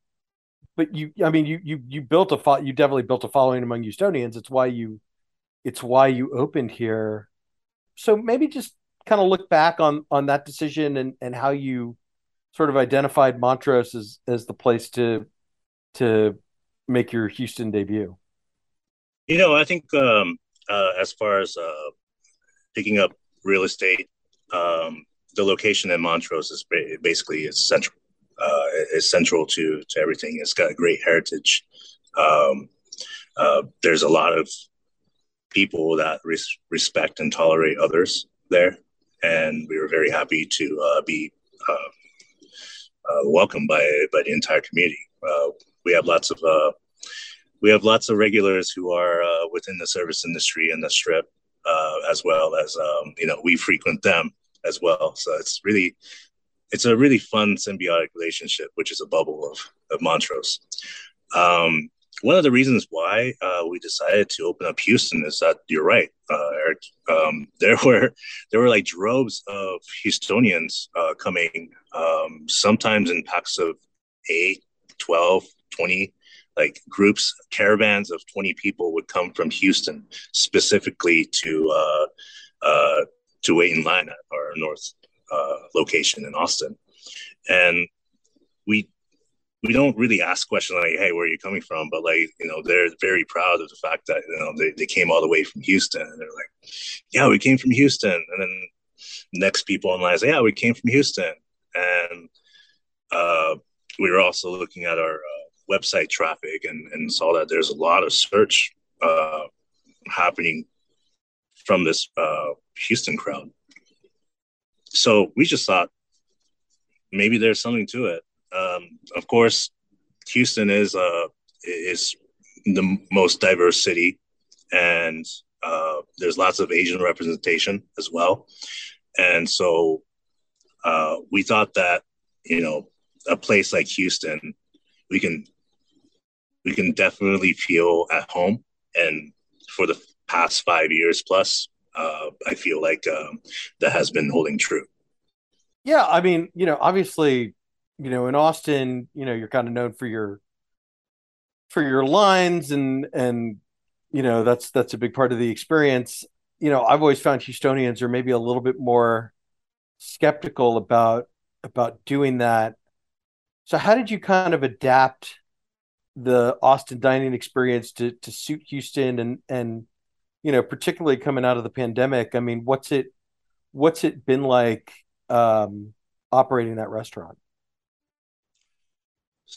But you, I mean, you, you, you built a, fo- you definitely built a following among Houstonians. It's why you, it's why you opened here. So maybe just kind of look back on, on that decision and, and how you, sort of identified Montrose as as the place to to make your Houston debut? You know, I think um, uh, as far as uh, picking up real estate, um, the location in Montrose is basically is central. Uh, is central to to everything. It's got a great heritage. Um, uh, there's a lot of people that res- respect and tolerate others there, and we were very happy to uh, be uh, uh, welcomed by by the entire community. Uh, we have lots of uh, we have lots of regulars who are within the service industry and the strip, as well as um, you know we frequent them as well. So it's really it's a really fun symbiotic relationship, which is a bubble of of Montrose. Um, one of the reasons why uh, we decided to open up Houston is that you're right, uh, Eric. Um, there were there were like droves of Houstonians uh, coming, um, sometimes in packs of 8, 12, 20, like groups, caravans of 20 people would come from Houston specifically to uh, uh, to wait in line at our north uh, location in Austin, and we we don't really ask questions like, "Hey, where are you coming from?" But like, you know, they're very proud of the fact that you know they, they came all the way from Houston, and they're like, "Yeah, we came from Houston." And then next people in line say, "Yeah, we came from Houston," and uh, we were also looking at our uh, website traffic and, and saw that there's a lot of search uh, happening from this uh, Houston crowd. So we just thought maybe there's something to it um, of course, Houston is uh, is the most diverse city, and uh, there's lots of Asian representation as well. And so uh, we thought that you know a place like Houston, we can we can definitely feel at home. And for the past five years plus, uh, I feel like um, that has been holding true. Yeah, I mean, you know, obviously you know, in Austin, you know, you're kind of known for your for your lines and and you know, that's that's a big part of the experience. You know, I've always found Houstonians are maybe a little bit more skeptical about about doing that. So how did you kind of adapt the Austin dining experience to to suit Houston and and you know, particularly coming out of the pandemic? I mean, what's it what's it been like um operating that restaurant?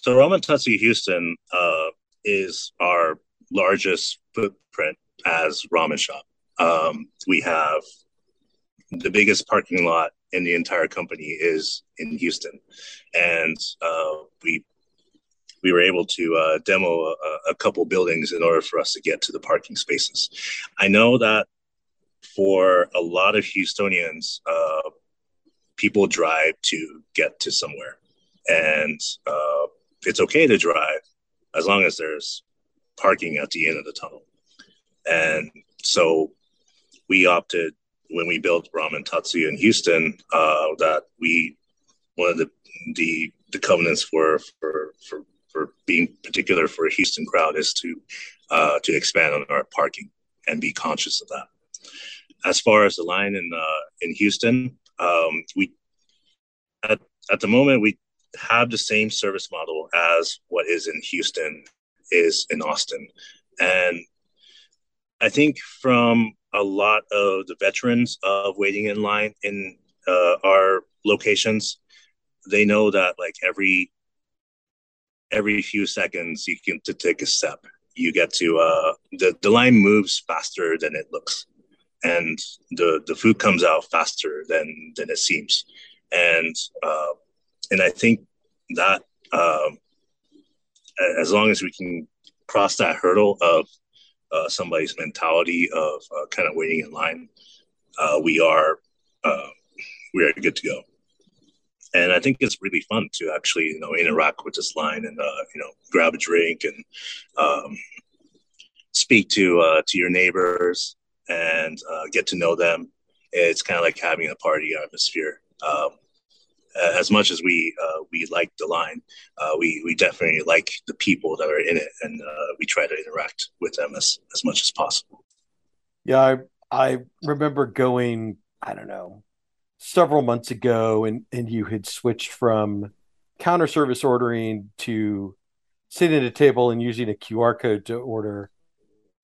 So Ramen Tatsu-Ya Houston uh, is our largest footprint as ramen shop. Um, we have the biggest parking lot in the entire company is in Houston, and uh, we we were able to uh, demo a, a, couple buildings in order for us to get to the parking spaces. I know that for a lot of Houstonians, uh, people drive to get to somewhere and uh, it's okay to drive as long as there's parking at the end of the tunnel. And so we opted when we built Ramen Tatsu-Ya in Houston uh, that we one of the the the covenants for for for for being particular for a Houston crowd is to uh, to expand on our parking and be conscious of that. As far as the line in uh, in Houston, um, we at, at the moment we have the same service model as what is in Houston is in Austin, and I think from a lot of the veterans of waiting in line in uh, our locations, they know that like every every few seconds you can to take a step you get to uh, the the line moves faster than it looks, and the the food comes out faster than than it seems, and uh, and I think that um, as long as we can cross that hurdle of uh, somebody's mentality of uh, kind of waiting in line, uh, we are uh, we are good to go and I think it's really fun to actually you know interact with this line and uh, you know grab a drink and um, speak to uh, to your neighbors and uh, get to know them. It's kind of like having a party atmosphere. Um, as much as we uh, we like the line, uh, we we definitely like the people that are in it, and uh, we try to interact with them as as much as possible. Yeah, I I remember going. I don't know several months ago and and you had switched from counter service ordering to sitting at a table and using a QR code to order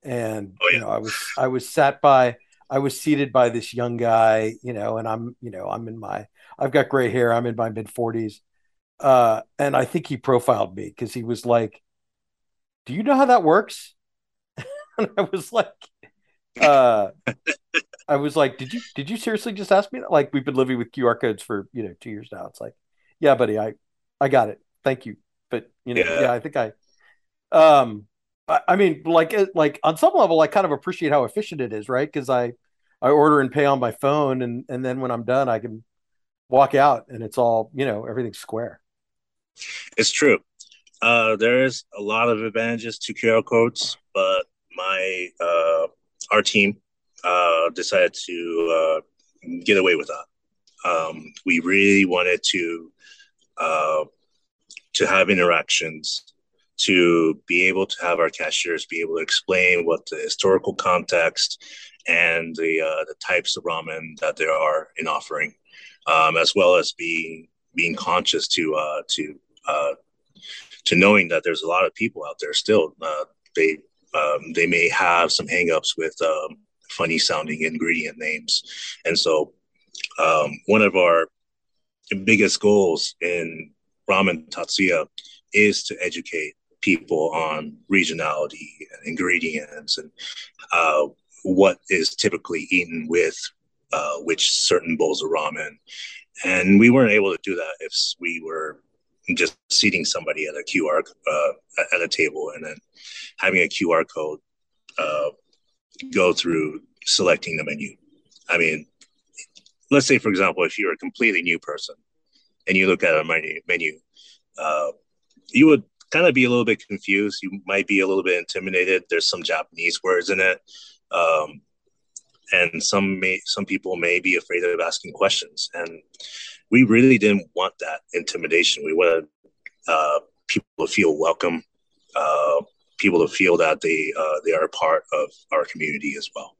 and oh, yeah. you know I was I was sat by I was seated by this young guy you know and I'm you know I'm in my I've got gray hair I'm in my mid 40s uh and I think he profiled me cuz he was like do you know how that works and I was like uh I was like, did you did you seriously just ask me that? Like we've been living with QR codes for you know two years now. It's like, yeah, buddy, I I got it. Thank you. But you know, yeah, yeah I think I um I, I mean like like on some level I kind of appreciate how efficient it is, right? Because I I order and pay on my phone and and then when I'm done I can walk out and it's all, you know, everything's square. It's true. Uh, there is a lot of advantages to QR codes, but my uh, our team uh, decided to uh, get away with that. Um, we really wanted to uh, to have interactions, to be able to have our cashiers be able to explain what the historical context and the uh, the types of ramen that there are in offering, um, as well as being being conscious to uh, to uh, to knowing that there's a lot of people out there still. they um, they may have some hangups with um, funny sounding ingredient names. And so, um, one of our biggest goals in Ramen Tatsu-Ya is to educate people on regionality and ingredients and uh, what is typically eaten with uh, which certain bowls of ramen. And we weren't able to do that if we were just seating somebody at a QR uh, at a table and then having a QR code uh, go through selecting the menu. I mean, let's say, for example, if you're a completely new person and you look at a menu, menu uh, you would kind of be a little bit confused. You might be a little bit intimidated. There's some Japanese words in it. Um, and some may some people may be afraid of asking questions and we really didn't want that intimidation we wanted uh, people to feel welcome uh, people to feel that they uh, they are a part of our community as well.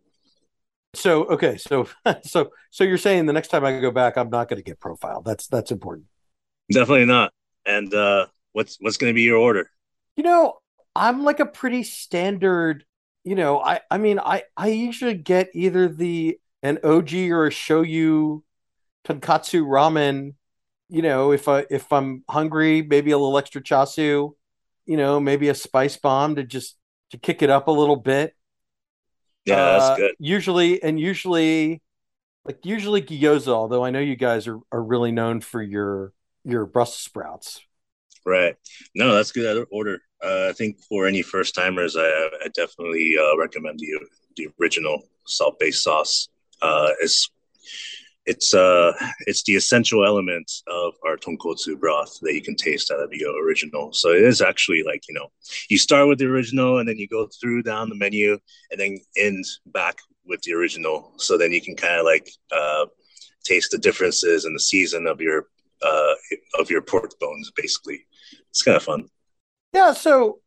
So okay, so so so you're saying the next time I go back, I'm not going to get profiled. That's that's important. Definitely not. And uh, what's what's going to be your order? You know, I'm like a pretty standard. You know, I I mean, I I usually get either the an OG or a shoyu tonkotsu ramen. You know, if I if I'm hungry, maybe a little extra chasu you know, maybe a spice bomb to just to kick it up a little bit. Yeah, uh, that's good. Usually, and usually, like usually gyoza. Although I know you guys are are really known for your your Brussels sprouts. Right. No, that's good order. Uh, I think for any first timers, I, I definitely uh, recommend the the original salt based sauce. Uh, it's it's uh it's the essential element of our tonkotsu broth that you can taste out of the original. So it is actually like you know you start with the original and then you go through down the menu and then end back with the original. So then you can kind of like uh, taste the differences in the season of your uh, of your pork bones. Basically, it's kind of fun. Yeah. So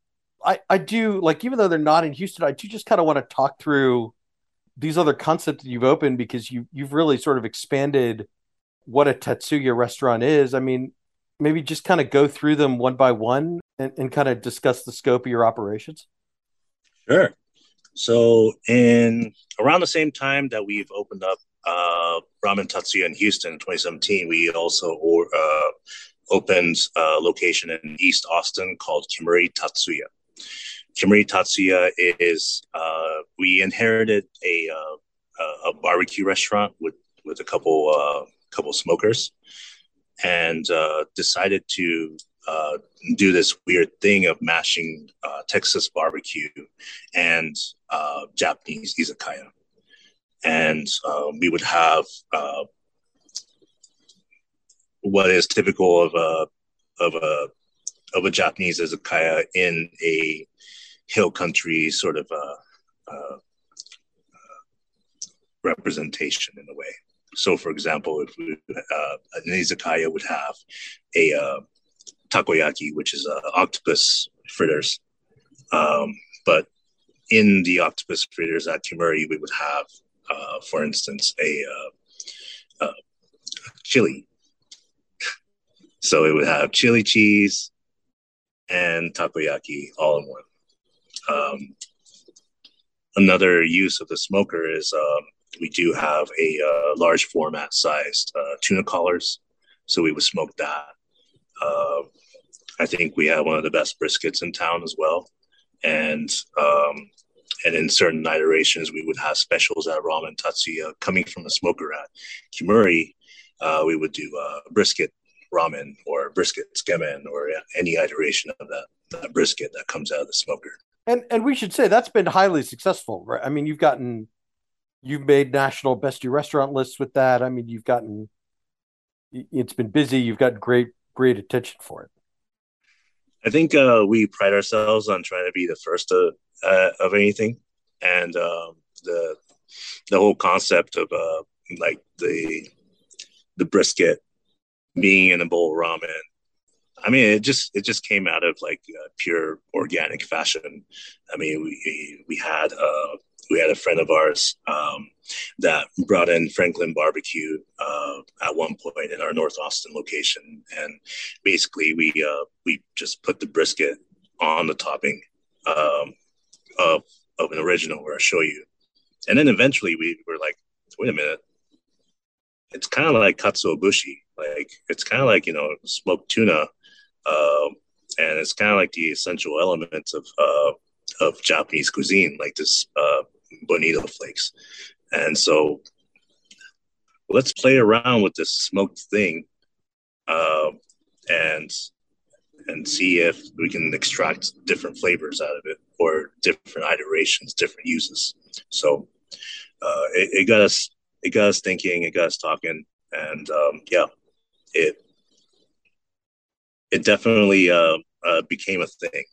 I I do like even though they're not in Houston, I do just kind of want to talk through these other concepts that you've opened because you you've really sort of expanded what a Tatsu-Ya restaurant is. I mean, maybe just kind of go through them one by one and, and kind of discuss the scope of your operations. Sure. So in around the same time that we've opened up uh, Ramen Tatsu-Ya in Houston in 2017, we also or, uh, opened a location in East Austin called Kemuri Tatsu-Ya. Kemuri Tatsu-Ya is uh, we inherited a uh, a barbecue restaurant with with a couple uh, couple smokers, and uh, decided to uh, do this weird thing of mashing uh, Texas barbecue and Japanese izakaya, and we would have what is typical of a of a of a Japanese izakaya in a hill country sort of uh, uh, representation in a way. So, for example, if we, uh, an izakaya would have a uh, takoyaki, which is uh, octopus fritters, um, but in the octopus fritters at Kemuri, we would have, uh, for instance, a uh, uh, chili. So it would have chili cheese and takoyaki all in one. Um, another use of the smoker is um, we do have a uh, large format sized uh, tuna collars, so we would smoke that. Uh, I think we have one of the best briskets in town as well, and um, and in certain iterations we would have specials at Ramen Tatsu-Ya coming from the smoker at Kemuri. Uh, we would do brisket ramen or brisket tsukemen or any iteration of that, that brisket that comes out of the smoker. And and we should say that's been highly successful, right? I mean, you've gotten you've made national best restaurant lists with that. I mean, you've gotten it's been busy. You've got great great attention for it. I think uh, we pride ourselves on trying to be the first to, uh, of anything, and um, the the whole concept of uh, like the the brisket being in a bowl of ramen. I mean, it just it just came out of like uh, pure organic fashion. I mean, we we had uh, we had a friend of ours um, that brought in Franklin Barbecue uh, at one point in our North Austin location, and basically we uh, we just put the brisket on the topping um, of of an original where I show you, and then eventually we were like, wait a minute, it's kind of like katsuobushi, like it's kind of like you know smoked tuna um, and it's kind of like the essential elements of uh, of Japanese cuisine, like this uh, bonito flakes. And so, let's play around with this smoked thing, uh, and and see if we can extract different flavors out of it or different iterations, different uses. So uh, it, it, got us it got us thinking, it got us talking, and um, yeah, it it definitely uh, uh, became a thing,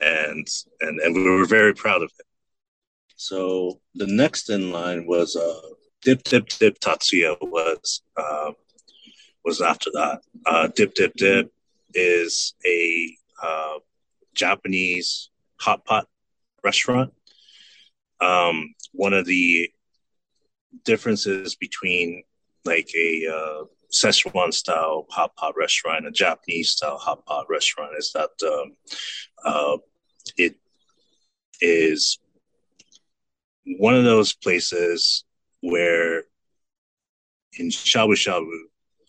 and and and we were very proud of it. So the next in line was uh, Dip Dip Dip Tatsu-Ya was uh, was after that. Uh, Dip Dip Dip is a uh, Japanese hot pot restaurant. Um, one of the differences between like a uh, Szechuan style hot pot restaurant, a Japanese style hot pot restaurant, is that um, uh, it is one of those places where in shabu shabu,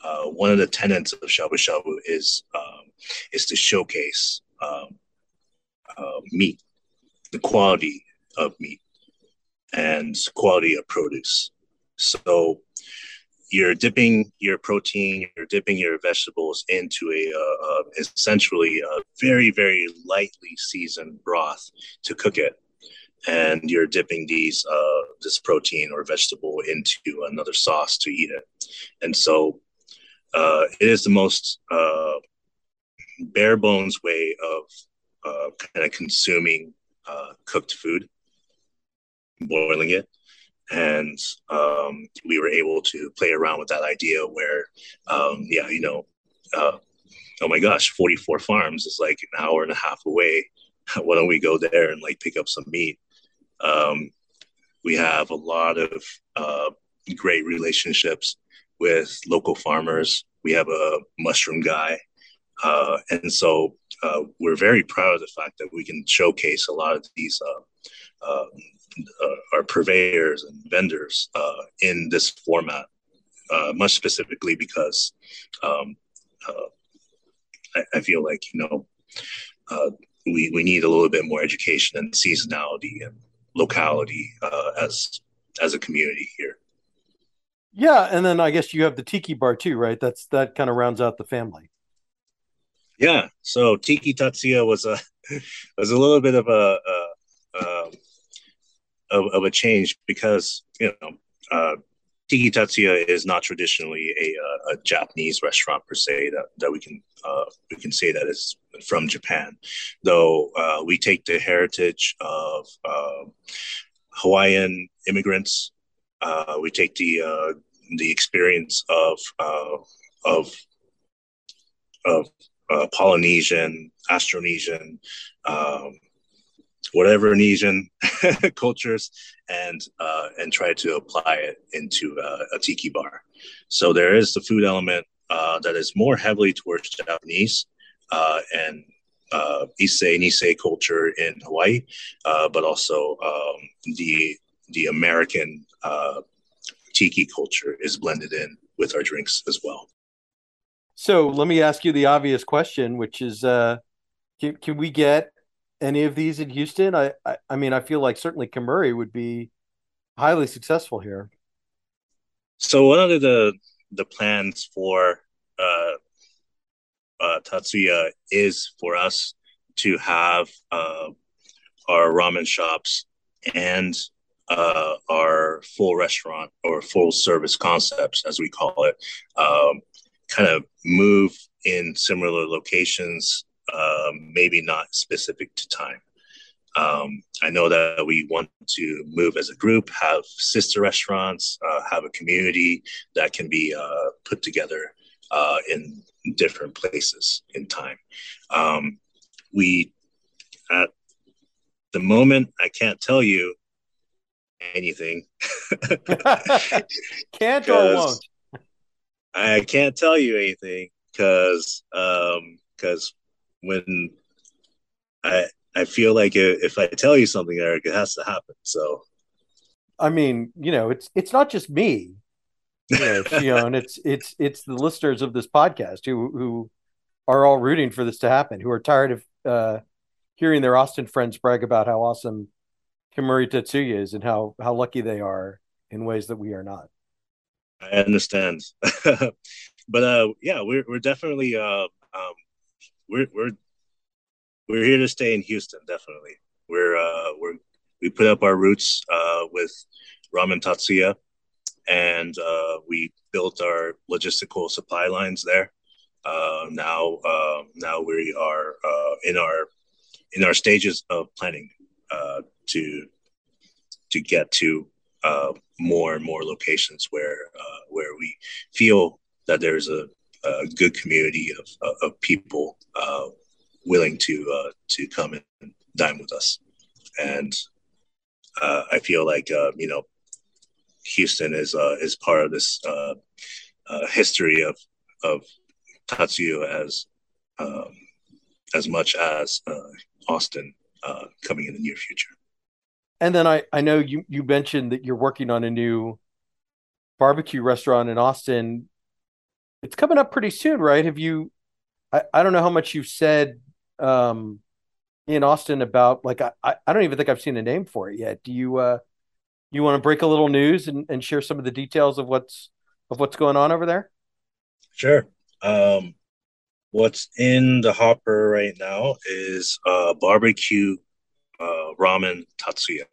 uh, one of the tenets of shabu shabu is um, is to showcase um, uh, meat, the quality of meat, and quality of produce. So you're dipping your protein, you're dipping your vegetables into a uh, uh, essentially a very very lightly seasoned broth to cook it, and you're dipping these uh, this protein or vegetable into another sauce to eat it. And so uh, it is the most uh, bare bones way of kind of consuming cooked food, boiling it. And um, we were able to play around with that idea where, um, yeah, you know, uh, oh my gosh, 44 farms is like an hour and a half away. Why don't we go there and like pick up some meat? Um, we have a lot of uh, great relationships with local farmers. We have a mushroom guy. Uh, and so uh, we're very proud of the fact that we can showcase a lot of these uh, uh, uh, our purveyors and vendors in this format, much specifically because um, I, I, feel like you know we we need a little bit more education and seasonality and locality as as a community here. Yeah, and then I guess you have the tiki bar too, right? That's that kind of rounds out the family. Yeah, so Tiki Tatsu-Ya was a was a little bit of a, a, of, of, a change because you know uh, Tiki Tatsu-Ya is not traditionally a, a, Japanese restaurant per se that, that we can uh, we can say that is from Japan, though uh, we take the heritage of um, Hawaiian immigrants uh, we take the uh, the experience of uh, of of uh, Polynesian, Austronesian, um, whatever Indonesian cultures, and uh, and try to apply it into uh, a tiki bar. So there is the food element that is more heavily towards Japanese and uh, Issei Nisei culture in Hawaii, uh, but also um, the the American uh, tiki culture is blended in with our drinks as well. So let me ask you the obvious question, which is, uh, can, can we get any of these in Houston? I, I, I mean, I feel like certainly Kemuri would be highly successful here. So one of the the plans for uh, uh, Tatsu-Ya is for us to have uh, our ramen shops and uh, our full restaurant or full service concepts, as we call it, um, kind of move in similar locations, um, maybe not specific to time. Um, I know that we want to move as a group, have sister restaurants, uh, have a community that can be uh, put together uh, in different places in time. Um, we, at the moment, I can't tell you anything. can't or won't. I can't tell you anything because because um, when I I feel like if I tell you something, Eric, it has to happen. So, I mean, you know, it's it's not just me, you know, Shion, it's it's it's the listeners of this podcast who who are all rooting for this to happen, who are tired of uh, hearing their Austin friends brag about how awesome Kemuri Tatsu-Ya is and how how lucky they are in ways that we are not. I understand, but uh, yeah, we're we're definitely uh, um, we're we're we're here to stay in Houston. Definitely, we're uh, we're we put up our roots uh, with Ramen Tatsu-Ya, and uh, we built our logistical supply lines there. Uh, now, uh, now we are uh, in our in our stages of planning uh, to to get to uh, more and more locations where uh, where we feel that there's a, a good community of, of people uh, willing to uh, to come and dine with us, and uh, I feel like uh, you know Houston is is part of this history of of Tatsu-Ya as um, as much as Austin coming in the near future. And then I, I know you, you mentioned that you're working on a new barbecue restaurant in Austin. It's coming up pretty soon, right? Have you, I, I don't know how much you've said um, in Austin about, like, I, I don't even think I've seen a name for it yet. Do you, uh, you want to break a little news and, and share some of the details of what's, of what's going on over there? Sure. Um, what's in the hopper right now is uh, barbecue uh, Ramen Tatsu-Ya.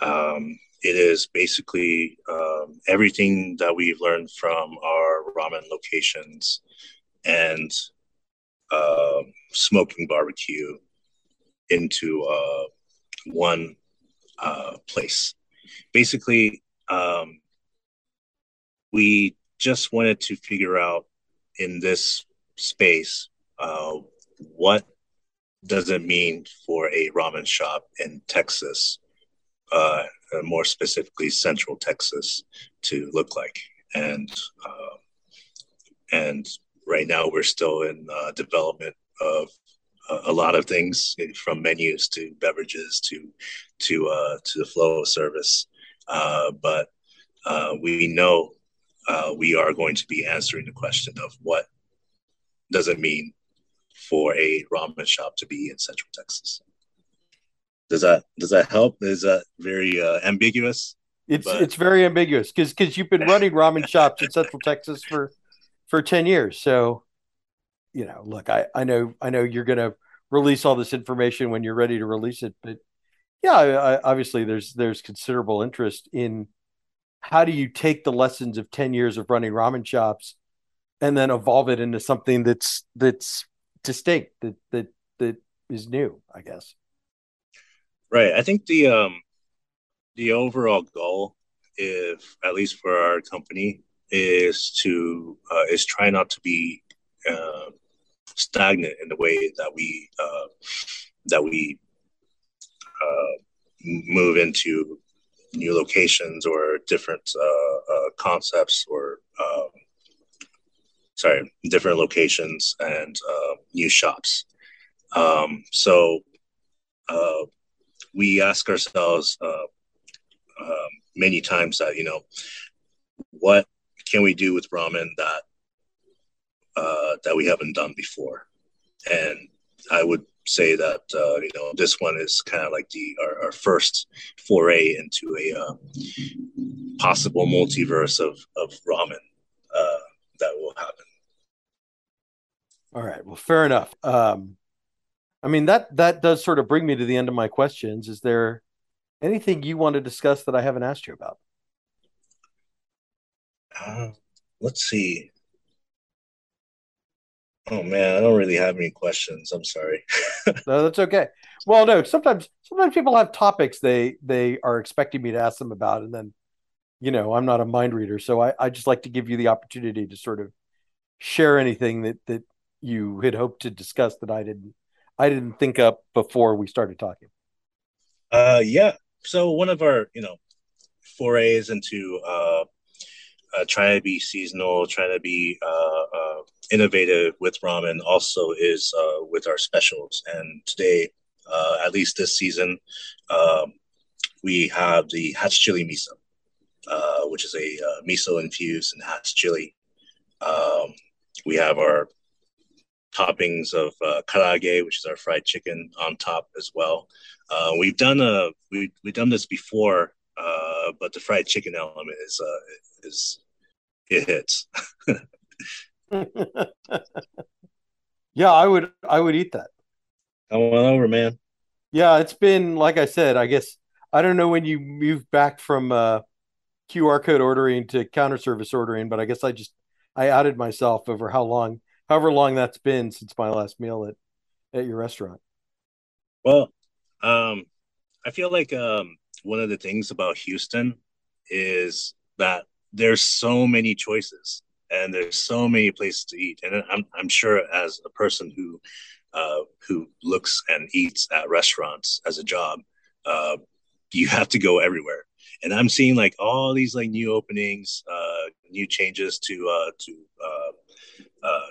Um, it is basically um, everything that we've learned from our ramen locations and uh, smoking barbecue into uh, one uh, place. Basically, um, we just wanted to figure out in this space uh, what does it mean for a ramen shop in Texas, uh, more specifically Central Texas, to look like, and uh, and right now we're still in uh, development of a lot of things from menus to beverages to to uh, to the flow of service. Uh, but uh, we know uh, we are going to be answering the question of what does it mean for a ramen shop to be in Central Texas. Does that does that help? Is that very uh, ambiguous? It's but... it's very ambiguous because because you've been running ramen shops in Central Texas for for ten years. So, you know, look, I I know I know you're going to release all this information when you're ready to release it, but yeah, I, obviously there's there's considerable interest in how do you take the lessons of 10 years of running ramen shops and then evolve it into something that's that's distinct that that that is new i guess right. I think the um the overall goal if at least for our company is to uh, is try not to be uh, stagnant in the way that we uh, that we uh, move into new locations or different uh, uh, concepts or um, sorry different locations and uh, new shops. Um, so uh, we ask ourselves uh, um, many times that you know what can we do with ramen that uh, that we haven't done before and i would say that uh, you know this one is kind of like the our, our, first foray into a uh, possible multiverse of of ramen uh, that will happen. All right. Well, fair enough. Um, I mean that that does sort of bring me to the end of my questions. Is there anything you want to discuss that I haven't asked you about? Uh, let's see. Oh man, I don't really have any questions. I'm sorry. no, that's okay. Well, no, sometimes sometimes people have topics they they are expecting me to ask them about, and then you know I'm not a mind reader, so I, I just like to give you the opportunity to sort of share anything that that you had hoped to discuss that I didn't I didn't think up before we started talking. Uh, yeah. So one of our you know forays into uh, uh, trying to be seasonal, trying to be uh, uh, innovative with ramen also is uh, with our specials. And today, uh, at least this season, um, we have the Hatch chili miso, uh, which is a miso infused and Hatch chili. Um, we have our toppings of uh, karaage, which is our fried chicken, on top as well. we've done a we we've done this before, but the fried chicken element is is it hits. yeah, I would I would eat that. Come on over, man. Yeah, it's been like I said, I guess I don't know when you moved back from uh, QR code ordering to counter service ordering, but I guess I just I outed myself over how long however long that's been since my last meal at at your restaurant. Well, um I feel like um one of the things about Houston is that there's so many choices and there's so many places to eat and i'm, I'm sure as a person who uh, who looks and eats at restaurants as a job uh, you have to go everywhere and i'm seeing like all these like new openings uh, new changes to uh, to uh, uh,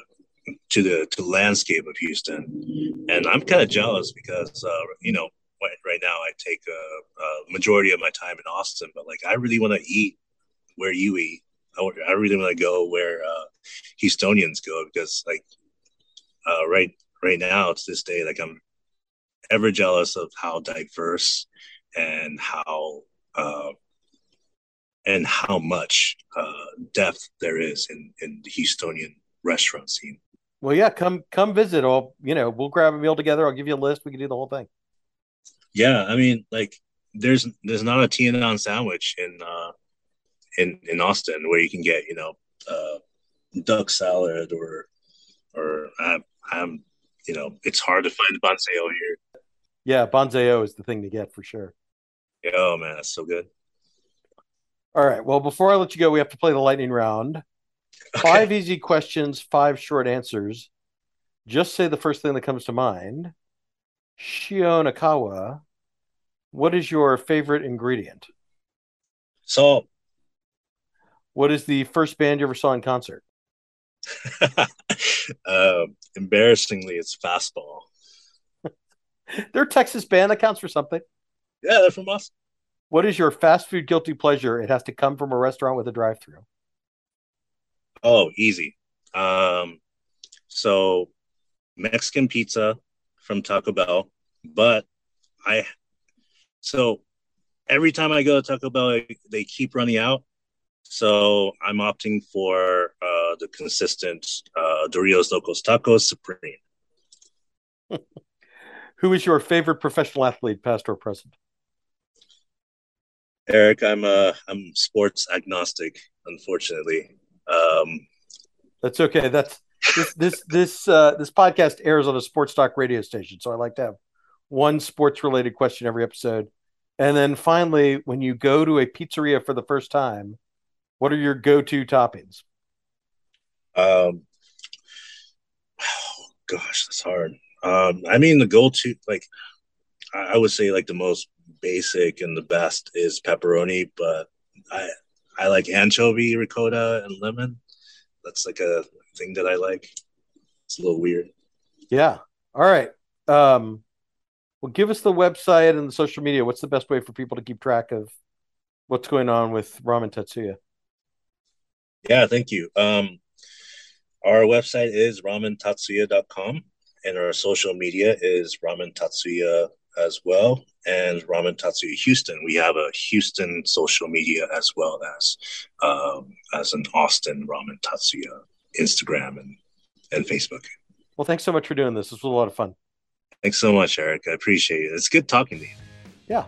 to the to landscape of houston and i'm kind of jealous because you know right, now i take a, a majority of my time in austin but like i really want to eat where you eat. I, I really want to go where uh, Houstonians go because, like, uh, right right now, it's this day, like I'm ever jealous of how diverse and how uh, and how much uh, depth there is in in the Houstonian restaurant scene. Well, yeah, come come visit. I'll you know we'll grab a meal together. I'll give you a list. We can do the whole thing. Yeah, I mean, like there's there's not a on sandwich in uh in in Austin where you can get you know uh, duck salad or or I'm, I'm you know it's hard to find banh xeo here. Yeah, banh xeo is the thing to get for sure. Oh man, that's so good. All right. Well, before I let you go, we have to play the lightning round. Okay. Five easy questions, five short answers. Just say the first thing that comes to mind. Shion Aikawa, what is your favorite ingredient? Salt. What is the first band you ever saw in concert? uh, embarrassingly, it's Fastball. they're a Texas band. That counts for something. Yeah, they're from us. What is your fast food guilty pleasure? It has to come from a restaurant with a drive-through. Oh, easy. Um, so Mexican pizza from Taco Bell, but I so every time I go to Taco Bell, they keep running out. So I'm opting for uh, the consistent uh, Doritos Locos Tacos Supreme. Who is your favorite professional athlete, past or present? Eric, I'm uh I'm sports agnostic, unfortunately. Um, That's okay. That's this this this uh, this podcast airs on a sports talk radio station, so I like to have one sports related question every episode. And then finally, when you go to a pizzeria for the first time, what are your go to toppings? Um, oh, gosh, that's hard. Um, I mean, the go to like I would say like the most basic and the best is pepperoni, but I I like anchovy, ricotta, and lemon. That's like a thing that I like. It's a little weird. Yeah. All right. Um, well, give us the website and the social media. What's the best way for people to keep track of what's going on with Ramen Tatsu-Ya? Yeah, thank you. Um, our website is ramentatsuya.com and our social media is Ramen Tatsu-Ya as well and Ramen Tatsu-Ya Houston. We have a Houston social media as well as um, as an Austin Ramen Tatsu-Ya Instagram and and Facebook. Well, thanks so much for doing this. This was a lot of fun. Thanks so much, Eric. I appreciate it. It's good talking to you. Yeah.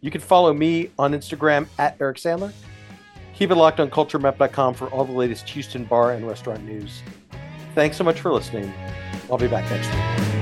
You can follow me on Instagram at Eric Sandler. Keep it locked on culturemap.com for all the latest Houston bar and restaurant news. Thanks so much for listening. I'll be back next week.